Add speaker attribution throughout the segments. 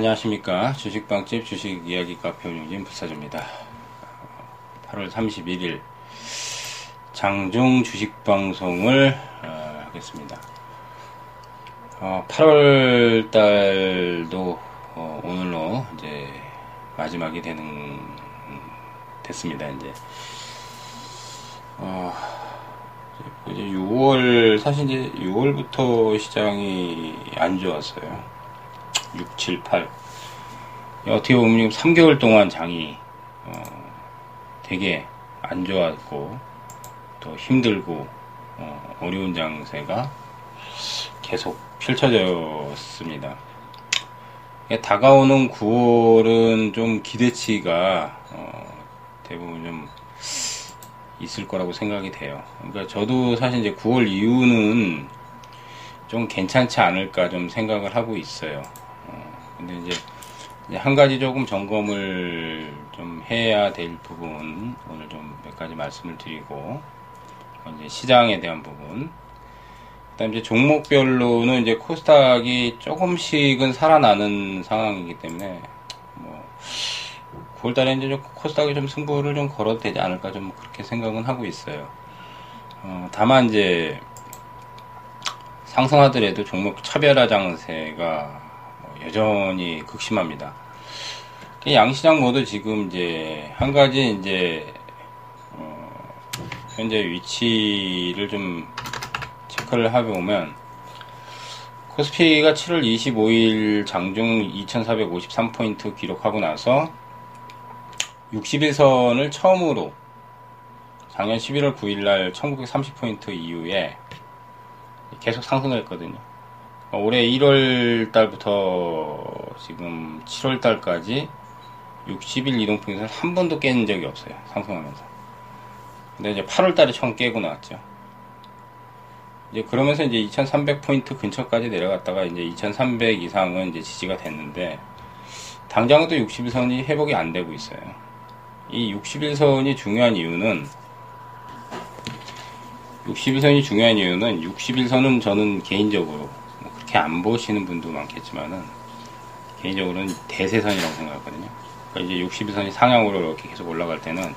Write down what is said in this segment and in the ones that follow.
Speaker 1: 자, 안녕하십니까. 주식방집 주식 이야기 카페 운영진 부사주입니다. 8월 31일 장중 주식방송을 어, 하겠습니다. 어, 8월 달도 어, 오늘로 이제 마지막이 되는, 됐습니다, 이제. 어, 이제 6월, 사실 이제 6월부터 시장이 안 좋았어요. 6, 7, 8. 어떻게 보면 3개월 동안 장이, 어, 되게 안 좋았고, 또 힘들고, 어, 어려운 장세가 계속 펼쳐졌습니다. 다가오는 9월은 좀 기대치가, 어, 대부분 좀 있을 거라고 생각이 돼요. 그러니까 저도 사실 이제 9월 이후는 좀 괜찮지 않을까 좀 생각을 하고 있어요. 어, 근데 이제, 한 가지 조금 점검을 좀 해야 될 부분 오늘 좀 몇 가지 말씀을 드리고 이제 시장에 대한 부분 그다음 이제 종목별로는 이제 코스닥이 조금씩은 살아나는 상황이기 때문에 뭐 9월달에 이제 좀 코스닥이 좀 승부를 좀 걸어도 되지 않을까 좀 그렇게 생각은 하고 있어요. 어, 다만 이제 상승하더라도 종목 차별화 장세가 뭐 여전히 극심합니다. 양시장 모두 지금 이제 한 가지 이제 어, 현재 위치를 좀 체크를 해보면 코스피가 7월 25일 장중 2453포인트 기록하고 나서 61선을 처음으로 작년 11월 9일 날 1930포인트 이후에 계속 상승을 했거든요. 올해 1월 달부터 지금 7월 달까지 60일 이동평균을 한 번도 깬 적이 없어요. 상승하면서. 근데 이제 8월 달에 처음 깨고 나왔죠. 이제 그러면서 이제 2300포인트 근처까지 내려갔다가 이제 2300 이상은 이제 지지가 됐는데 당장은 또 61선이 회복이 안 되고 있어요. 이 61선이 중요한 이유는 61선이 중요한 이유는 61선은 저는 개인적으로 뭐 그렇게 안 보시는 분도 많겠지만은 개인적으로는 대세선이라고 생각하거든요. 그러니까 이제 61선이 상향으로 이렇게 계속 올라갈 때는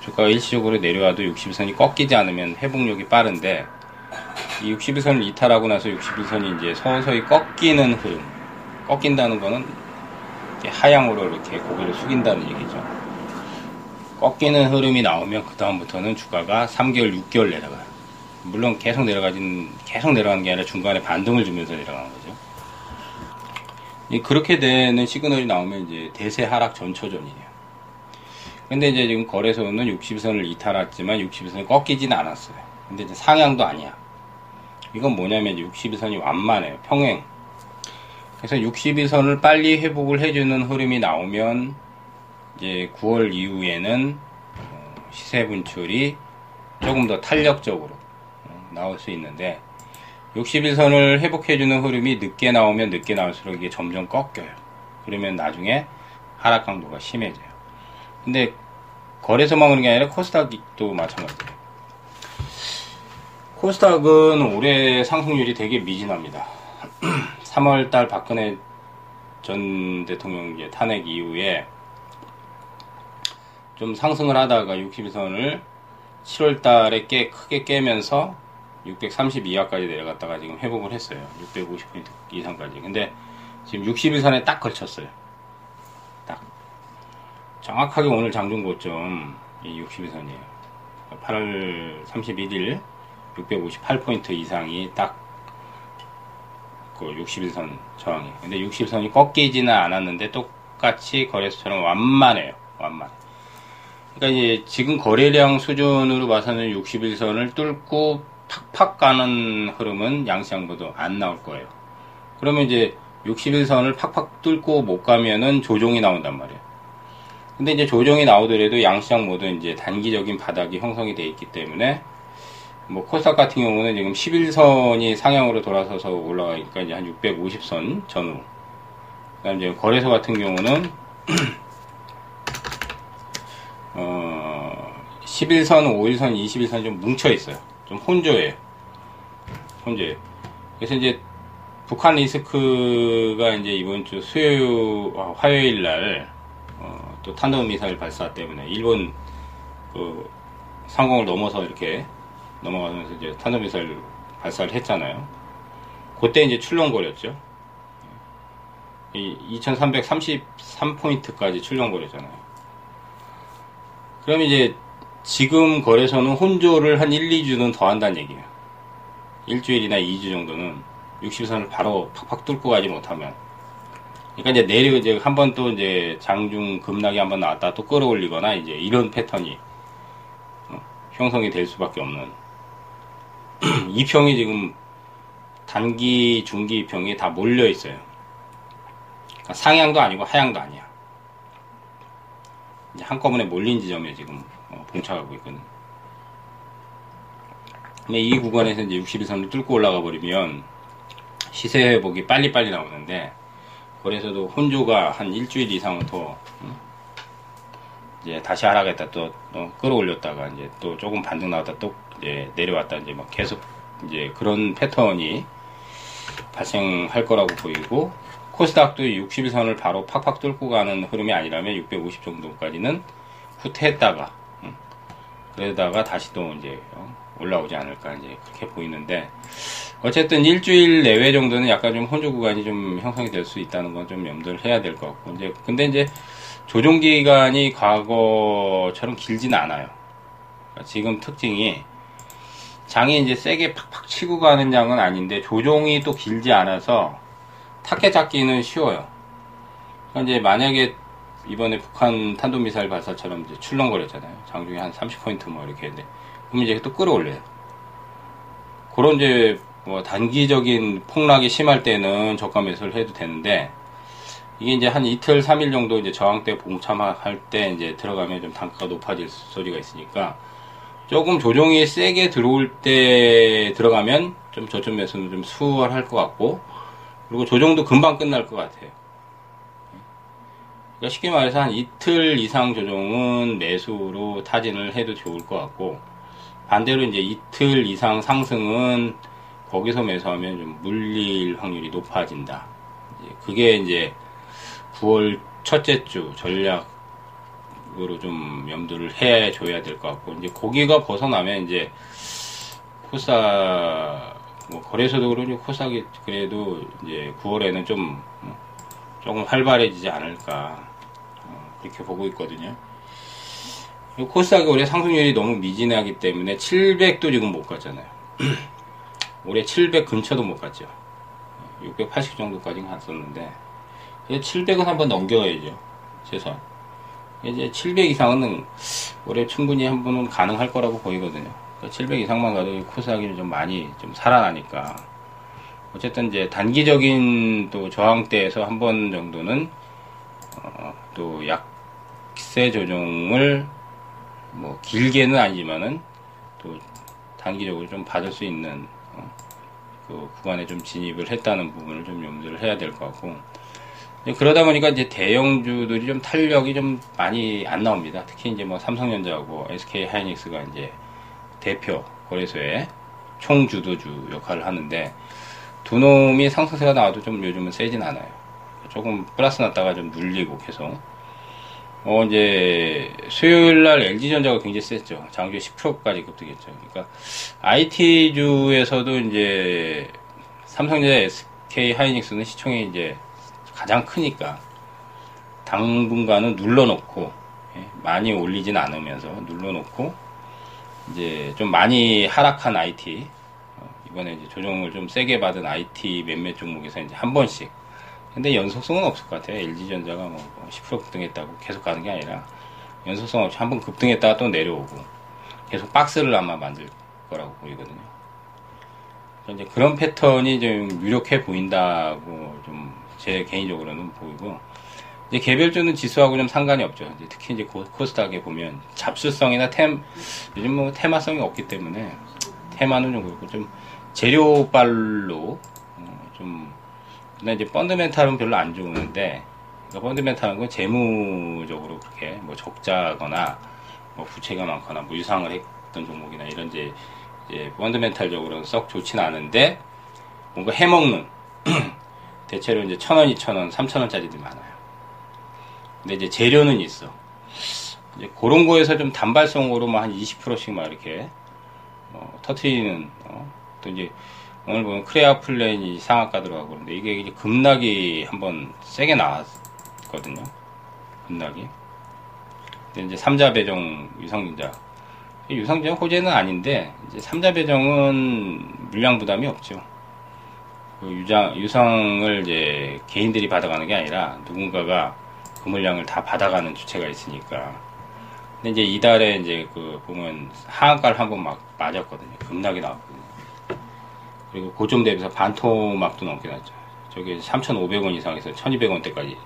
Speaker 1: 주가가 일시적으로 내려와도 61선이 꺾이지 않으면 회복력이 빠른데 이 61선을 이탈하고 나서 61선이 이제 서서히 꺾이는 흐름, 꺾인다는 거는 하향으로 이렇게 고개를 숙인다는 얘기죠. 꺾이는 흐름이 나오면 그 다음부터는 주가가 3개월, 6개월 내려가요. 물론 계속 내려가진 계속 내려가는 게 아니라 중간에 반등을 주면서 내려가는 거죠. 그렇게 되는 시그널이 나오면 이제 대세 하락 전초전이에요. 근데 이제 지금 거래소는 60선을 이탈했지만 60선이 꺾이지는 않았어요. 근데 이제 상향도 아니야. 이건 뭐냐면 62선이 완만해요. 평행. 그래서 62선을 빨리 회복을 해주는 흐름이 나오면 이제 9월 이후에는 어, 시세 분출이 조금 더 탄력적으로 어, 나올 수 있는데 61선을 회복해주는 흐름이 늦게 나오면 늦게 나올수록 이게 점점 꺾여요. 그러면 나중에 하락 강도가 심해져요. 근데 거래소만 그런 게 아니라 코스닥도 마찬가지예요. 코스닥은 올해 상승률이 되게 미진합니다. 3월달 박근혜 전 대통령 탄핵 이후에 좀 상승을 하다가 62선을 7월달에 깨 크게 깨면서 632화까지 내려갔다가 지금 회복을 했어요. 650포인트 이상까지. 근데 지금 61선에 딱 걸쳤어요. 딱. 정확하게 오늘 장중 고점 이 61선이에요. 8월 31일 658포인트 이상이 딱 그 61선 저항이. 근데 60선이 꺾이지는 않았는데 똑같이 거래소처럼 완만해요. 완만. 그러니까 이제 지금 거래량 수준으로 봐서는 61선을 뚫고 팍팍 가는 흐름은 양시장보다 안 나올 거예요. 그러면 이제 61선을 팍팍 뚫고 못 가면은 조종이 나온단 말이에요. 근데 이제 조정이 나오더라도 양시장 모두 이제 단기적인 바닥이 형성이 되어 있기 때문에 뭐 코스닥 같은 경우는 지금 11선이 상향으로 돌아서서 올라가니까 이제 한 650선 전후. 그다음 이제 거래소 같은 경우는 어 11선, 5일선, 21선 좀 뭉쳐 있어요. 좀 혼조예요. 혼조예요. 그래서 이제 북한 리스크가 이제 이번 주 수요일, 어, 화요일 날, 어, 또 탄도미사일 발사 때문에 일본 그 상공을 넘어서 이렇게 넘어가면서 이제 탄도미사일 발사를 했잖아요. 그때 이제 출렁거렸죠. 이 2333포인트까지 출렁거렸잖아요. 그럼 이제 지금 거래소는 혼조를 한 1, 2주는 더 한다는 얘기예요. 일주일이나 2주 정도는 60선을 바로 팍팍 뚫고 가지 못하면. 그러니까 이제 내려, 이제 한 번 또 이제 장중 급락이 한 번 나왔다 또 끌어올리거나 이제 이런 패턴이 어, 형성이 될 수밖에 없는. 이평이 지금 단기, 중기 이평이 다 몰려 있어요. 그러니까 상향도 아니고 하향도 아니야. 이제 한꺼번에 몰린 지점에 지금 어, 봉착하고 있거든. 근데 이 구간에서 이제 61선을 뚫고 올라가 버리면 시세 회복이 빨리빨리 나오는데 그래서도 혼조가 한 일주일 이상은 더 음, 이제 다시 하락했다 또, 또 끌어올렸다가 이제 또 조금 반등 나왔다 또 이제 내려왔다 이제 막 계속 이제 그런 패턴이 발생할 거라고 보이고 코스닥도 60일선을 바로 팍팍 뚫고 가는 흐름이 아니라면 650 정도까지는 후퇴했다가 음, 그러다가 다시 또 이제 어, 올라오지 않을까 이제 그렇게 보이는데 어쨌든 일주일 내외 정도는 약간 좀 혼조 구간이 좀 형성이 될 수 있다는 건 좀 염두를 해야 될 것 같고 이제 근데 이제 조정 기간이 과거처럼 길지는 않아요. 그러니까 지금 특징이 장이 이제 세게 팍팍 치고 가는 장은 아닌데 조종이 또 길지 않아서 타켓 잡기는 쉬워요. 그러니까 이제 만약에 이번에 북한 탄도미사일 발사처럼 이제 출렁거렸잖아요. 장중에 한 30포인트 뭐 이렇게 했는데 그럼 이제 또 끌어올려요. 그런 이제 뭐 단기적인 폭락이 심할 때는 저가 매수를 해도 되는데 이게 이제 한 이틀, 3일 정도 이제 저항대 봉참할 때 이제 들어가면 좀 단가가 높아질 소리가 있으니까 조금 조정이 세게 들어올 때 들어가면 좀 저점 매수는 좀 수월할 것 같고 그리고 조정도 금방 끝날 것 같아요. 그러니까 쉽게 말해서 한 이틀 이상 조정은 매수로 타진을 해도 좋을 것 같고 반대로 이제 이틀 이상 상승은 거기서 매수하면 좀 물릴 확률이 높아진다. 그게 이제 9월 첫째 주 전략으로 좀 염두를 해 줘야 될 것 같고 이제 고기가 벗어나면 이제 코사 뭐 거래소도 그러니 코사기 그래도 이제 9월에는 좀 조금 활발해지지 않을까 어, 그렇게 보고 있거든요. 코스닥이 올해 상승률이 너무 미진하기 때문에 700도 지금 못 갔잖아요. 올해 700 근처도 못 갔죠. 680 정도까지 갔었는데 700은 한번 넘겨야죠. 최소한. 이제 700 이상은 올해 충분히 한 번은 가능할 거라고 보이거든요. 700 그러니까 이상만 가도 코스닥이 좀 많이 좀 살아나니까. 어쨌든 이제 단기적인 또 저항대에서 한 번 정도는 어, 또 약세 조정을 뭐 길게는 아니지만은 또 단기적으로 좀 받을 수 있는 어, 그 구간에 좀 진입을 했다는 부분을 좀 염두를 해야 될 것 같고 그러다 보니까 이제 대형주들이 좀 탄력이 좀 많이 안 나옵니다. 특히 이제 뭐 삼성전자하고 SK 하이닉스가 이제 대표 거래소의 총주도주 역할을 하는데 두 놈이 상승세가 나와도 좀 요즘은 세진 않아요. 조금 플러스 났다가 좀 눌리고 계속 어, 이제, 수요일 날 LG전자가 굉장히 셌죠. 장주에 10%까지 급등했죠. 그러니까, IT주에서도 이제, 삼성전자, SK 하이닉스는 시총이 이제 가장 크니까, 당분간은 눌러놓고, 예, 많이 올리진 않으면서 눌러놓고, 이제 좀 많이 하락한 IT, 어, 이번에 이제 조정을 좀 세게 받은 IT 몇몇 종목에서 이제 한 번씩, 근데 연속성은 없을 것 같아요. LG전자가 뭐 10% 급등했다고 계속 가는 게 아니라 연속성 없이 한번 급등했다가 또 내려오고 계속 박스를 아마 만들 거라고 보이거든요. 이제 그런 패턴이 좀 유력해 보인다고 좀 제 개인적으로는 보이고 이제 개별주는 지수하고 좀 상관이 없죠. 이제 특히 이제 코스닥에 보면 잡수성이나 템 요즘 뭐 테마성이 없기 때문에 테마는 좀 그렇고 좀 재료발로 어, 좀 근데 이제 펀드멘탈은 별로 안 좋은데 그러니까 펀드멘탈은 건 재무적으로 그렇게 뭐 적자거나 뭐 부채가 많거나 뭐 유상을 했던 종목이나 이런 이제, 이제 펀드멘탈적으로는 썩 좋지는 않은데 뭔가 해먹는 대체로 이제 천 원, 이천 원, 삼천 원짜리들이 많아요. 근데 이제 재료는 있어. 이제 그런 거에서 좀 단발성으로 한 20%씩 막 이렇게 어, 터트리는 어, 또 이제 오늘 보면 크레아 플랜이 상한가 들어가고 그런데 이게 이제 급락이 한번 세게 나왔거든요. 급락이. 근데 이제 삼자 배정 유성인자 유성자 호재는 아닌데 이제 삼자 배정은 물량 부담이 없죠. 그 유장 유성을 이제 개인들이 받아가는 게 아니라 누군가가 그 물량을 다 받아가는 주체가 있으니까. 근데 이제 이달에 이제 그 보면 하한가를 한번 막 맞았거든요. 급락이 나왔거든요. 그리고 고점 대비해서 반토막도 넘게 났죠. 저게 3,500원 이상에서 1,200원대까지.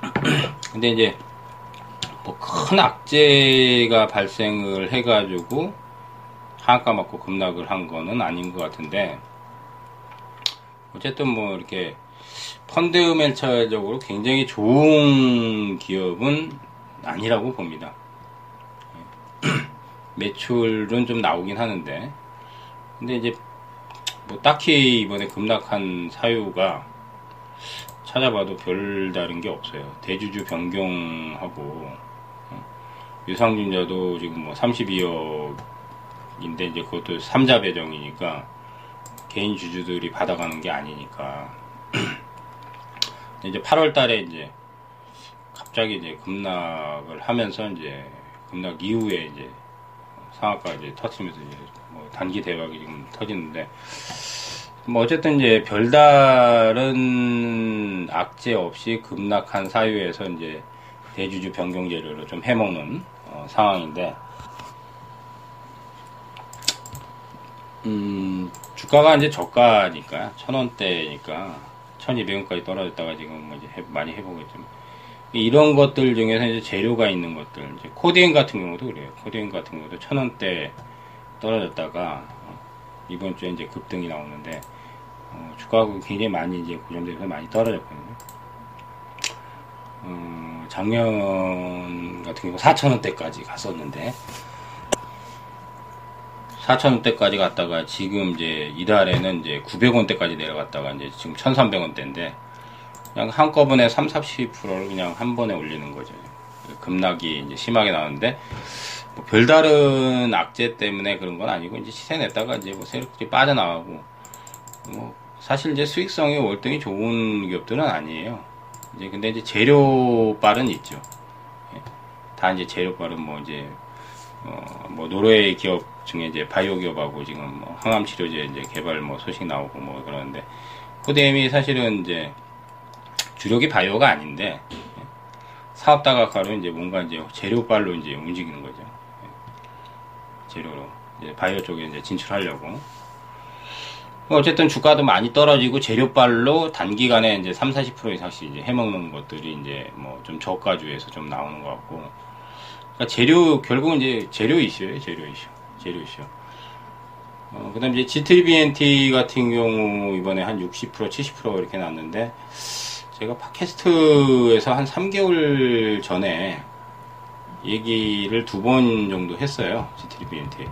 Speaker 1: 근데 이제 뭐 큰 악재가 발생을 해가지고 하한가 맞고 급락을 한 거는 아닌 것 같은데 어쨌든 뭐 이렇게 펀드멘처적으로 굉장히 좋은 기업은 아니라고 봅니다. 매출은 좀 나오긴 하는데 근데 이제 뭐 딱히 이번에 급락한 사유가 찾아봐도 별다른 게 없어요. 대주주 변경하고 어, 유상증자도 지금 뭐 32억인데 이제 그것도 3자 배정이니까 개인 주주들이 받아가는 게 아니니까 이제 8월 달에 이제 갑자기 이제 급락을 하면서 이제 급락 이후에 이제 상한가 이제 터치면서 이제 뭐 단기 대박이 지금 터지는데 뭐 어쨌든 이제 별다른 악재 없이 급락한 사유에서 이제 대주주 변경 재료로 좀 해먹는 어, 상황인데 음 주가가 이제 저가니까 천 원대니까 천이백 원까지 떨어졌다가 지금 뭐 이제 해, 많이 해보고 있지만 이런 것들 중에서 이제 재료가 있는 것들 이제 코디엔 같은 경우도 그래요 코디엔 같은 경우도 천 원대 떨어졌다가 어, 이번 주에 이제 급등이 나오는데 어, 주가가 굉장히 많이 이제 고점대에서 많이 떨어졌거든요. 어, 작년 같은 경우 4천 원대까지 갔었는데 4천 원대까지 갔다가 지금 이제 이달에는 이제 900원대까지 내려갔다가 이제 지금 1300원대인데 그냥 한꺼번에 3, 40%를 그냥 한 번에 올리는 거죠. 급락이 이제 심하게 나오는데 뭐 별다른 악재 때문에 그런 건 아니고 이제 시세 냈다가 이제 뭐 새롭게 빠져나가고 뭐 사실 이제 수익성이 월등히 좋은 기업들은 아니에요. 이제 근데 이제 재료빨은 있죠. 예. 다 이제 재료빨은 뭐 이제 어 뭐 노르웨이 기업 중에 이제 바이오 기업하고 지금 뭐 항암 치료제 이제 개발 뭐 소식 나오고 뭐 그러는데 코뎀이 사실은 이제 주력이 바이오가 아닌데 예. 사업 다각화로 이제 뭔가 이제 재료빨로 이제 움직이는 거죠. 재료로 이제 바이오 쪽에 이제 진출하려고. 뭐 어쨌든 주가도 많이 떨어지고 재료빨로 단기간에 이제 3, 40% 이상씩 이제 해먹는 것들이 이제 뭐 좀 저가주에서 좀 나오는 것 같고. 그러니까 재료, 결국은 이제 재료 이슈예요, 재료 이슈. 재료 이슈. 어, 그 다음에 이제 G3BNT 같은 경우 이번에 한 60%, 70% 이렇게 났는데, 제가 팟캐스트에서 한 3개월 전에 얘기를 두 번 정도 했어요. G3BNT.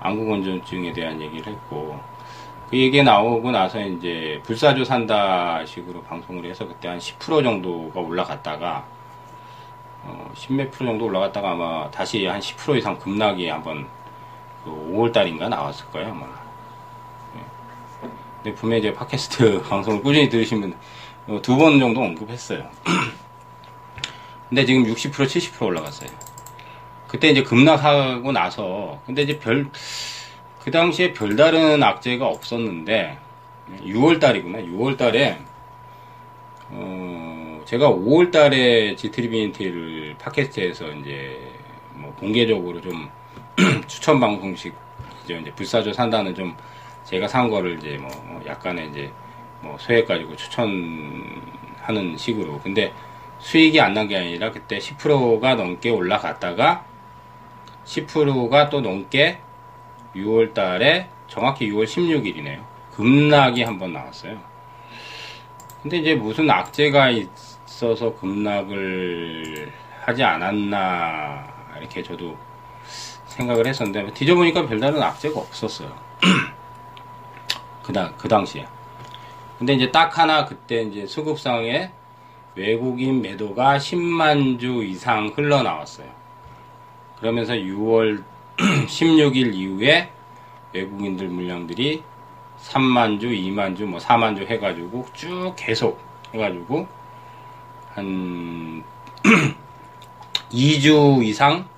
Speaker 1: 안구건조증에 대한 얘기를 했고, 그 얘기 나오고 나서 이제 불사조 산다 식으로 방송을 해서 그때 한 10% 정도가 올라갔다가, 어, 10몇 프로 정도 올라갔다가 아마 다시 한 10% 이상 급락이 한번 그 5월 달인가 나왔을 거예요, 아마. 네. 근데 분명히 이제 팟캐스트 방송을 꾸준히 들으시면 두 번 정도 언급했어요. 근데 지금 60% 70% 올라갔어요. 그때 이제 급락하고 나서 근데 이제 별 그 당시에 별다른 악재가 없었는데 6월 달이구나. 6월 달에 어 제가 5월 달에 G3BNT를 팟캐스트에서 이제 뭐 공개적으로 좀 추천 방송식 이제 불사조 산다는 좀 제가 산 거를 이제 뭐 약간의 이제 뭐 소액 가지고 추천하는 식으로 근데 수익이 안 난 게 아니라 그때 10%가 넘게 올라갔다가 10%가 또 넘게 6월 달에 정확히 6월 16일이네요. 급락이 한번 나왔어요. 근데 이제 무슨 악재가 있어서 급락을 하지 않았나 이렇게 저도 생각을 했었는데 뒤져보니까 별다른 악재가 없었어요. 그, 당, 그 당시에. 근데 이제 딱 하나 그때 이제 수급상에 외국인 매도가 10만 주 이상 흘러나왔어요. 그러면서 6월 16일 이후에 외국인들 물량들이 3만 주, 2만 주, 뭐 4만 주 해가지고 쭉 계속 해가지고 한 2주 이상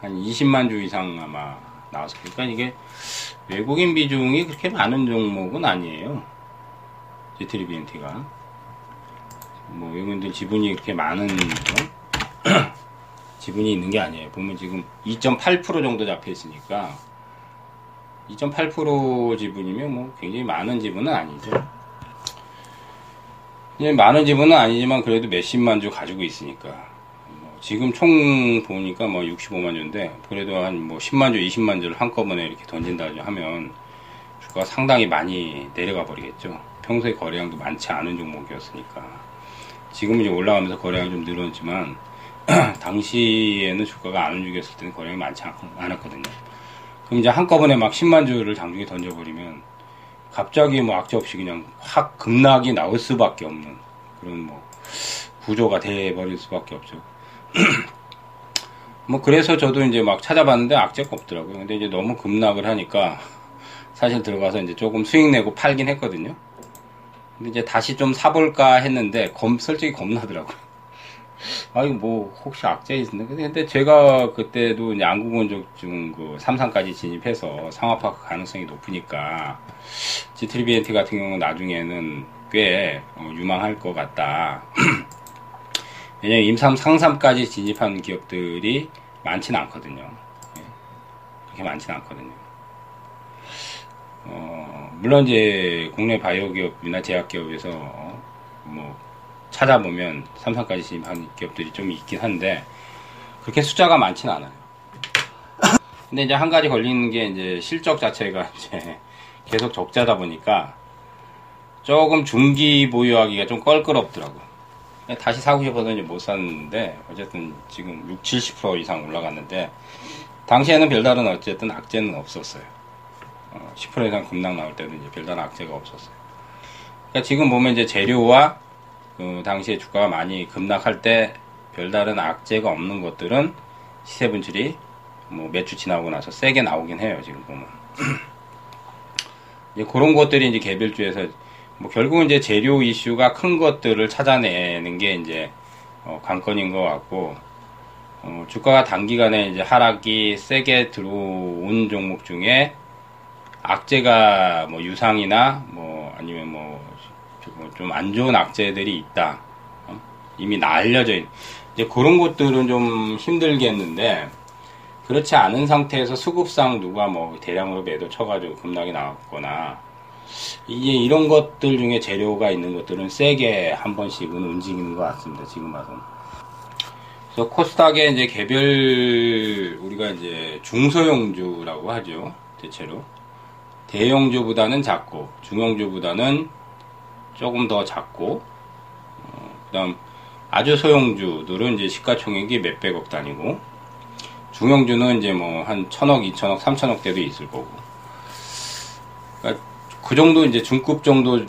Speaker 1: 한 20만 주 이상 아마 나왔을 그러니까 이게 외국인 비중이 그렇게 많은 종목은 아니에요. 제트리비엔티가 뭐 외국인들 지분이 그렇게 많은 지분이 있는 게 아니에요. 보면 지금 2.8% 정도 잡혀 있으니까 2.8% 지분이면 뭐 굉장히 많은 지분은 아니죠. 많은 지분은 아니지만 그래도 몇십만 주 가지고 있으니까 뭐 지금 총 보니까 뭐 65만 주인데 그래도 한 뭐 10만 주, 20만 주를 한꺼번에 이렇게 던진다 하면 주가가 상당히 많이 내려가 버리겠죠. 평소에 거래량도 많지 않은 종목이었으니까 지금 이제 올라가면서 거래량이 좀 늘었지만 당시에는 주가가 안 움직였을 때는 거래량이 많지 않았거든요. 그럼 이제 한꺼번에 막 10만 주를 장중에 던져버리면 갑자기 뭐 악재 없이 그냥 확 급락이 나올 수밖에 없는 그런 뭐 구조가 돼버릴 수밖에 없죠. 뭐 그래서 저도 이제 막 찾아봤는데 악재가 없더라고요. 근데 이제 너무 급락을 하니까 사실 들어가서 이제 조금 수익 내고 팔긴 했거든요. 근데 이제 다시 좀 사볼까 했는데 검, 솔직히 겁나더라고요. 아, 이거 뭐, 혹시 악재 있는데? 근데 제가 그때도 안구건조증 그 삼상까지 진입해서 상업화 가능성이 높으니까, G3BNT 같은 경우는 나중에는 꽤 어, 유망할 것 같다. 왜냐면 임삼 상삼까지 진입한 기업들이 많지는 않거든요. 예. 그렇게 많지는 않거든요. 어, 물론 이제 국내 바이오 기업이나 제약 기업에서 뭐 찾아보면 삼성까지 진입한 기업들이 좀 있긴 한데 그렇게 숫자가 많지는 않아요. 근데 이제 한 가지 걸리는 게 이제 실적 자체가 이제 계속 적자다 보니까 조금 중기 보유하기가 좀 껄끄럽더라고요. 다시 사고 싶어서 이제 못 샀는데 어쨌든 지금 6, 70% 이상 올라갔는데 당시에는 별다른 어쨌든 악재는 없었어요. 10% 어, 이상 급락 나올 때도 이제 별다른 악재가 없었어요. 그러니까 지금 보면 이제 재료와 그 당시에 주가가 많이 급락할 때 별다른 악재가 없는 것들은 시세 분출이 뭐 몇 주 지나고 나서 세게 나오긴 해요 지금 보면 이제 그런 것들이 이제 개별주에서 뭐 결국은 이제 재료 이슈가 큰 것들을 찾아내는 게 이제 어 관건인 것 같고 어 주가가 단기간에 이제 하락이 세게 들어온 종목 중에 악재가 뭐 유상이나 뭐 아니면 뭐 좀 안 좋은 악재들이 있다. 어? 이미 알려져 있는. 이제 그런 것들은 좀 힘들겠는데, 그렇지 않은 상태에서 수급상 누가 뭐 대량으로 매도 쳐가지고 급락이 나왔거나, 이게 이런 것들 중에 재료가 있는 것들은 세게 한 번씩은 움직이는 것 같습니다. 지금 봐서는. 그래서 코스닥의 이제 개별, 우리가 이제 중소형주라고 하죠. 대체로. 대형주보다는 작고, 중형주보다는 조금 더 작고 어, 그다음 아주 소형주들은 이제 시가총액이 몇백억 단위고 중형주는 이제 뭐 한 천억, 이천억, 삼천억 대도 있을 거고. 그러니까 그 정도 이제 중급 정도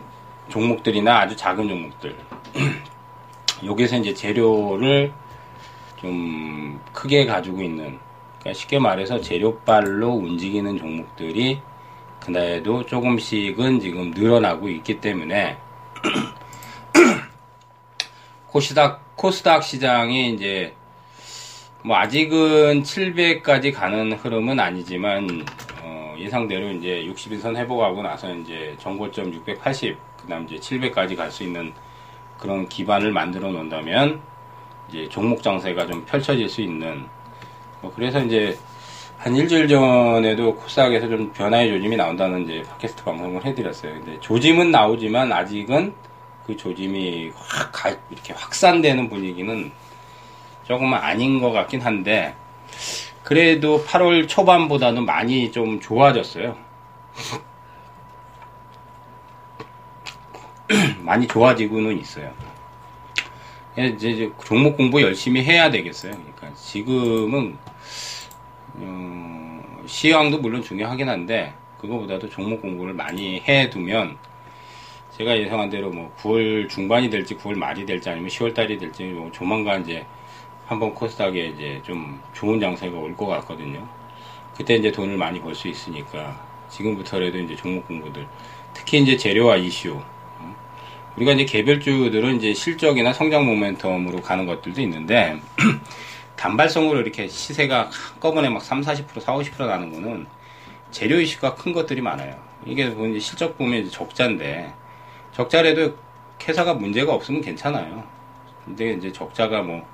Speaker 1: 종목들이나 아주 작은 종목들. 여기서 이제 재료를 좀 크게 가지고 있는 그러니까 쉽게 말해서 재료빨로 움직이는 종목들이 그날에도 조금씩은 지금 늘어나고 있기 때문에 코스닥, 코스닥 시장이 이제 뭐 아직은 700까지 가는 흐름은 아니지만 어 예상대로 이제 60일선 회복하고 나서 이제 정고점 680, 그다음 이제 700까지 갈 수 있는 그런 기반을 만들어 놓는다면 이제 종목 장세가 좀 펼쳐질 수 있는 뭐 그래서 이제 한 일주일 전에도 코스닥에서 좀 변화의 조짐이 나온다는 이제 팟캐스트 방송을 해드렸어요. 근데 조짐은 나오지만 아직은 그 조짐이 확 가, 이렇게 확산되는 분위기는 조금은 아닌 것 같긴 한데 그래도 8월 초반보다는 많이 좀 좋아졌어요. 많이 좋아지고는 있어요. 이제 종목 공부 열심히 해야 되겠어요. 그러니까 지금은 어, 시황도 물론 중요하긴 한데 그 그거보다도 종목 공부를 많이 해두면 제가 예상한 대로 뭐 9월 중반이 될지 9월 말이 될지 아니면 10월 달이 될지 뭐 조만간 이제 한번 코스닥에 이제 좀 좋은 장세가 올 것 같거든요. 그때 이제 돈을 많이 벌 수 있으니까 지금부터라도 이제 종목 공부들 특히 이제 재료와 이슈 어? 우리가 이제 개별주들은 이제 실적이나 성장 모멘텀으로 가는 것들도 있는데 단발성으로 이렇게 시세가 한꺼번에 막 3, 40%, 4, 50% 나는 거는 재료 이슈가 큰 것들이 많아요. 이게 뭐 이제 실적 보면 적자인데 적자래도 회사가 문제가 없으면 괜찮아요. 근데 이제 적자가 뭐,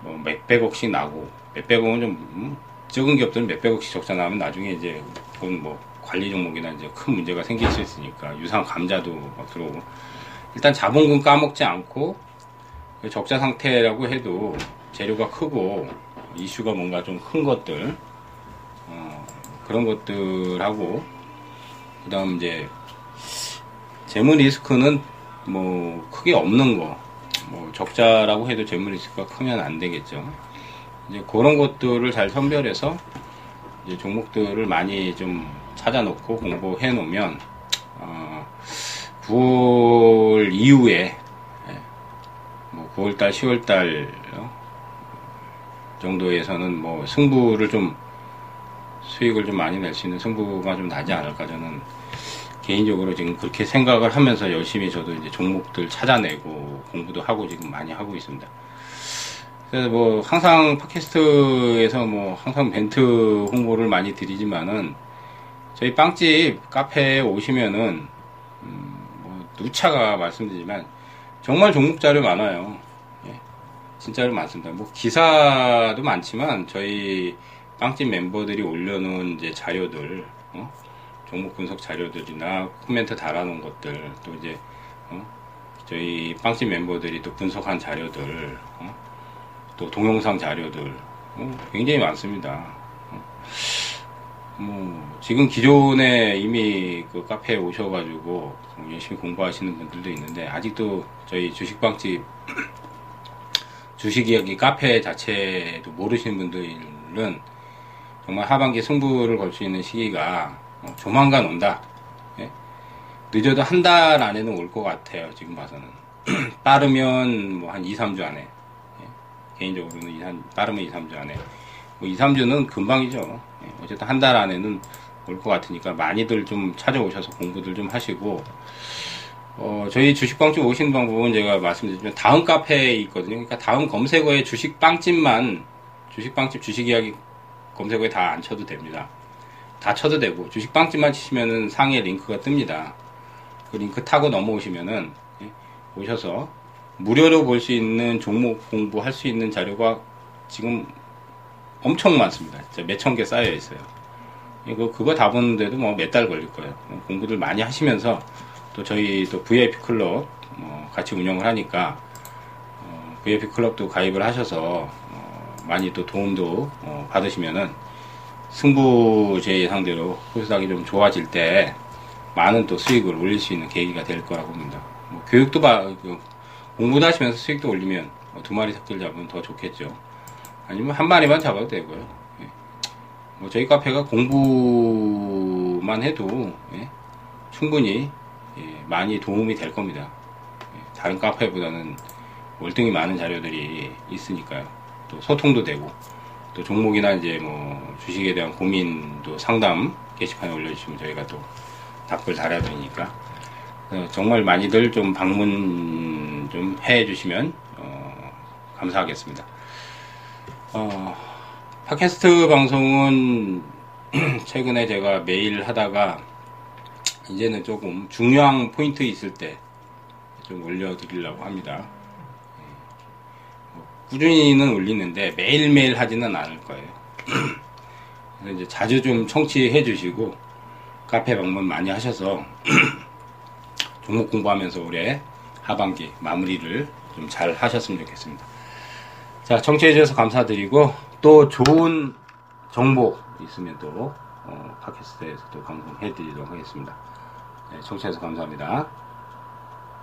Speaker 1: 뭐 몇백억씩 나고 몇백억은 좀 음, 적은 기업들은 몇백억씩 적자 나면 나중에 이제 그건 뭐 관리 종목이나 이제 큰 문제가 생길 수 있으니까 유상 감자도 막 들어오고 일단 자본금 까먹지 않고 적자 상태라고 해도 재료가 크고 이슈가 뭔가 좀 큰 것들 어, 그런 것들하고 그 다음 이제 재무 리스크는 뭐 크게 없는 거, 뭐 적자라고 해도 재무 리스크가 크면 안 되겠죠. 이제 그런 것들을 잘 선별해서 이제 종목들을 많이 좀 찾아놓고 공부해 놓으면 어, 9월 이후에 예, 뭐 9월달, 10월달 정도에서는 뭐 승부를 좀 수익을 좀 많이 낼 수 있는 승부가 좀 나지 않을까 저는 개인적으로 지금 그렇게 생각을 하면서 열심히 저도 이제 종목들 찾아내고 공부도 하고 지금 많이 하고 있습니다. 그래서 뭐 항상 팟캐스트에서 뭐 항상 벤트 홍보를 많이 드리지만은 저희 빵집 카페에 오시면은 음 뭐 누차가 말씀드리지만 정말 종목 자료 많아요. 예, 진짜로 많습니다. 뭐 기사도 많지만 저희 빵집 멤버들이 올려놓은 이제 자료들 어? 종목 분석 자료들이나 코멘트 달아놓은 것들 또 이제 어? 저희 빵집 멤버들이 또 분석한 자료들 어? 또 동영상 자료들 어? 굉장히 많습니다. 어? 뭐 지금 기존에 이미 그 카페에 오셔가지고 열심히 공부하시는 분들도 있는데 아직도 저희 주식빵집 주식 이야기 카페 자체도 모르시는 분들은 정말 하반기 승부를 걸 수 있는 시기가 어, 조만간 온다. 예? 늦어도 한 달 안에는 올 것 같아요. 지금 봐서는. 빠르면 뭐 한 2, 3주 안에. 예? 개인적으로는 2, 3, 빠르면 2, 3주 안에. 뭐 2, 3주는 금방이죠. 예? 어쨌든 한 달 안에는 올 것 같으니까 많이들 좀 찾아오셔서 공부들 좀 하시고, 어, 저희 주식빵집 오시는 방법은 제가 말씀드리면 다음 카페에 있거든요. 그러니까 다음 검색어에 주식빵집만, 주식빵집 주식 이야기 검색어에 다 안 쳐도 됩니다. 다 쳐도 되고 주식빵집만 치시면은 상에 링크가 뜹니다. 그 링크 타고 넘어오시면은 예, 오셔서 무료로 볼 수 있는 종목 공부할 수 있는 자료가 지금 엄청 많습니다. 진짜 몇 천 개 쌓여 있어요. 이거 그거 다 보는데도 뭐 몇 달 걸릴 거예요. 공부들 많이 하시면서 또 저희 또 VIP 클럽 어 같이 운영을 하니까 어 VIP 클럽도 가입을 하셔서 어 많이 또 도움도 어 받으시면은 승부 제 예상대로 코스닥이 좀 좋아질 때 많은 또 수익을 올릴 수 있는 계기가 될 거라고 봅니다. 뭐 교육도 봐, 그 공부도 하시면서 수익도 올리면 뭐두 마리 삭들 잡으면 더 좋겠죠. 아니면 한 마리만 잡아도 되고요. 예. 뭐 저희 카페가 공부만 해도 예. 충분히 예. 많이 도움이 될 겁니다. 예. 다른 카페보다는 월등히 많은 자료들이 있으니까요. 또 소통도 되고 또 종목이나 이제 뭐 주식에 대한 고민도 상담 게시판에 올려주시면 저희가 또 답글 달아야 되니까 정말 많이들 좀 방문 좀 해주시면 어, 감사하겠습니다. 어, 팟캐스트 방송은 최근에 제가 매일 하다가 이제는 조금 중요한 포인트 있을 때 좀 올려드리려고 합니다. 꾸준히는 올리는데 매일매일 하지는 않을 거예요. 그래서 이제 자주 좀 청취해 주시고 카페 방문 많이 하셔서 종목 공부하면서 올해 하반기 마무리를 좀 잘 하셨으면 좋겠습니다. 자, 청취해 주셔서 감사드리고 또 좋은 정보 있으면 또 어, 팟캐스트에서 또 방송해 드리도록 하겠습니다. 네, 청취해서 감사합니다.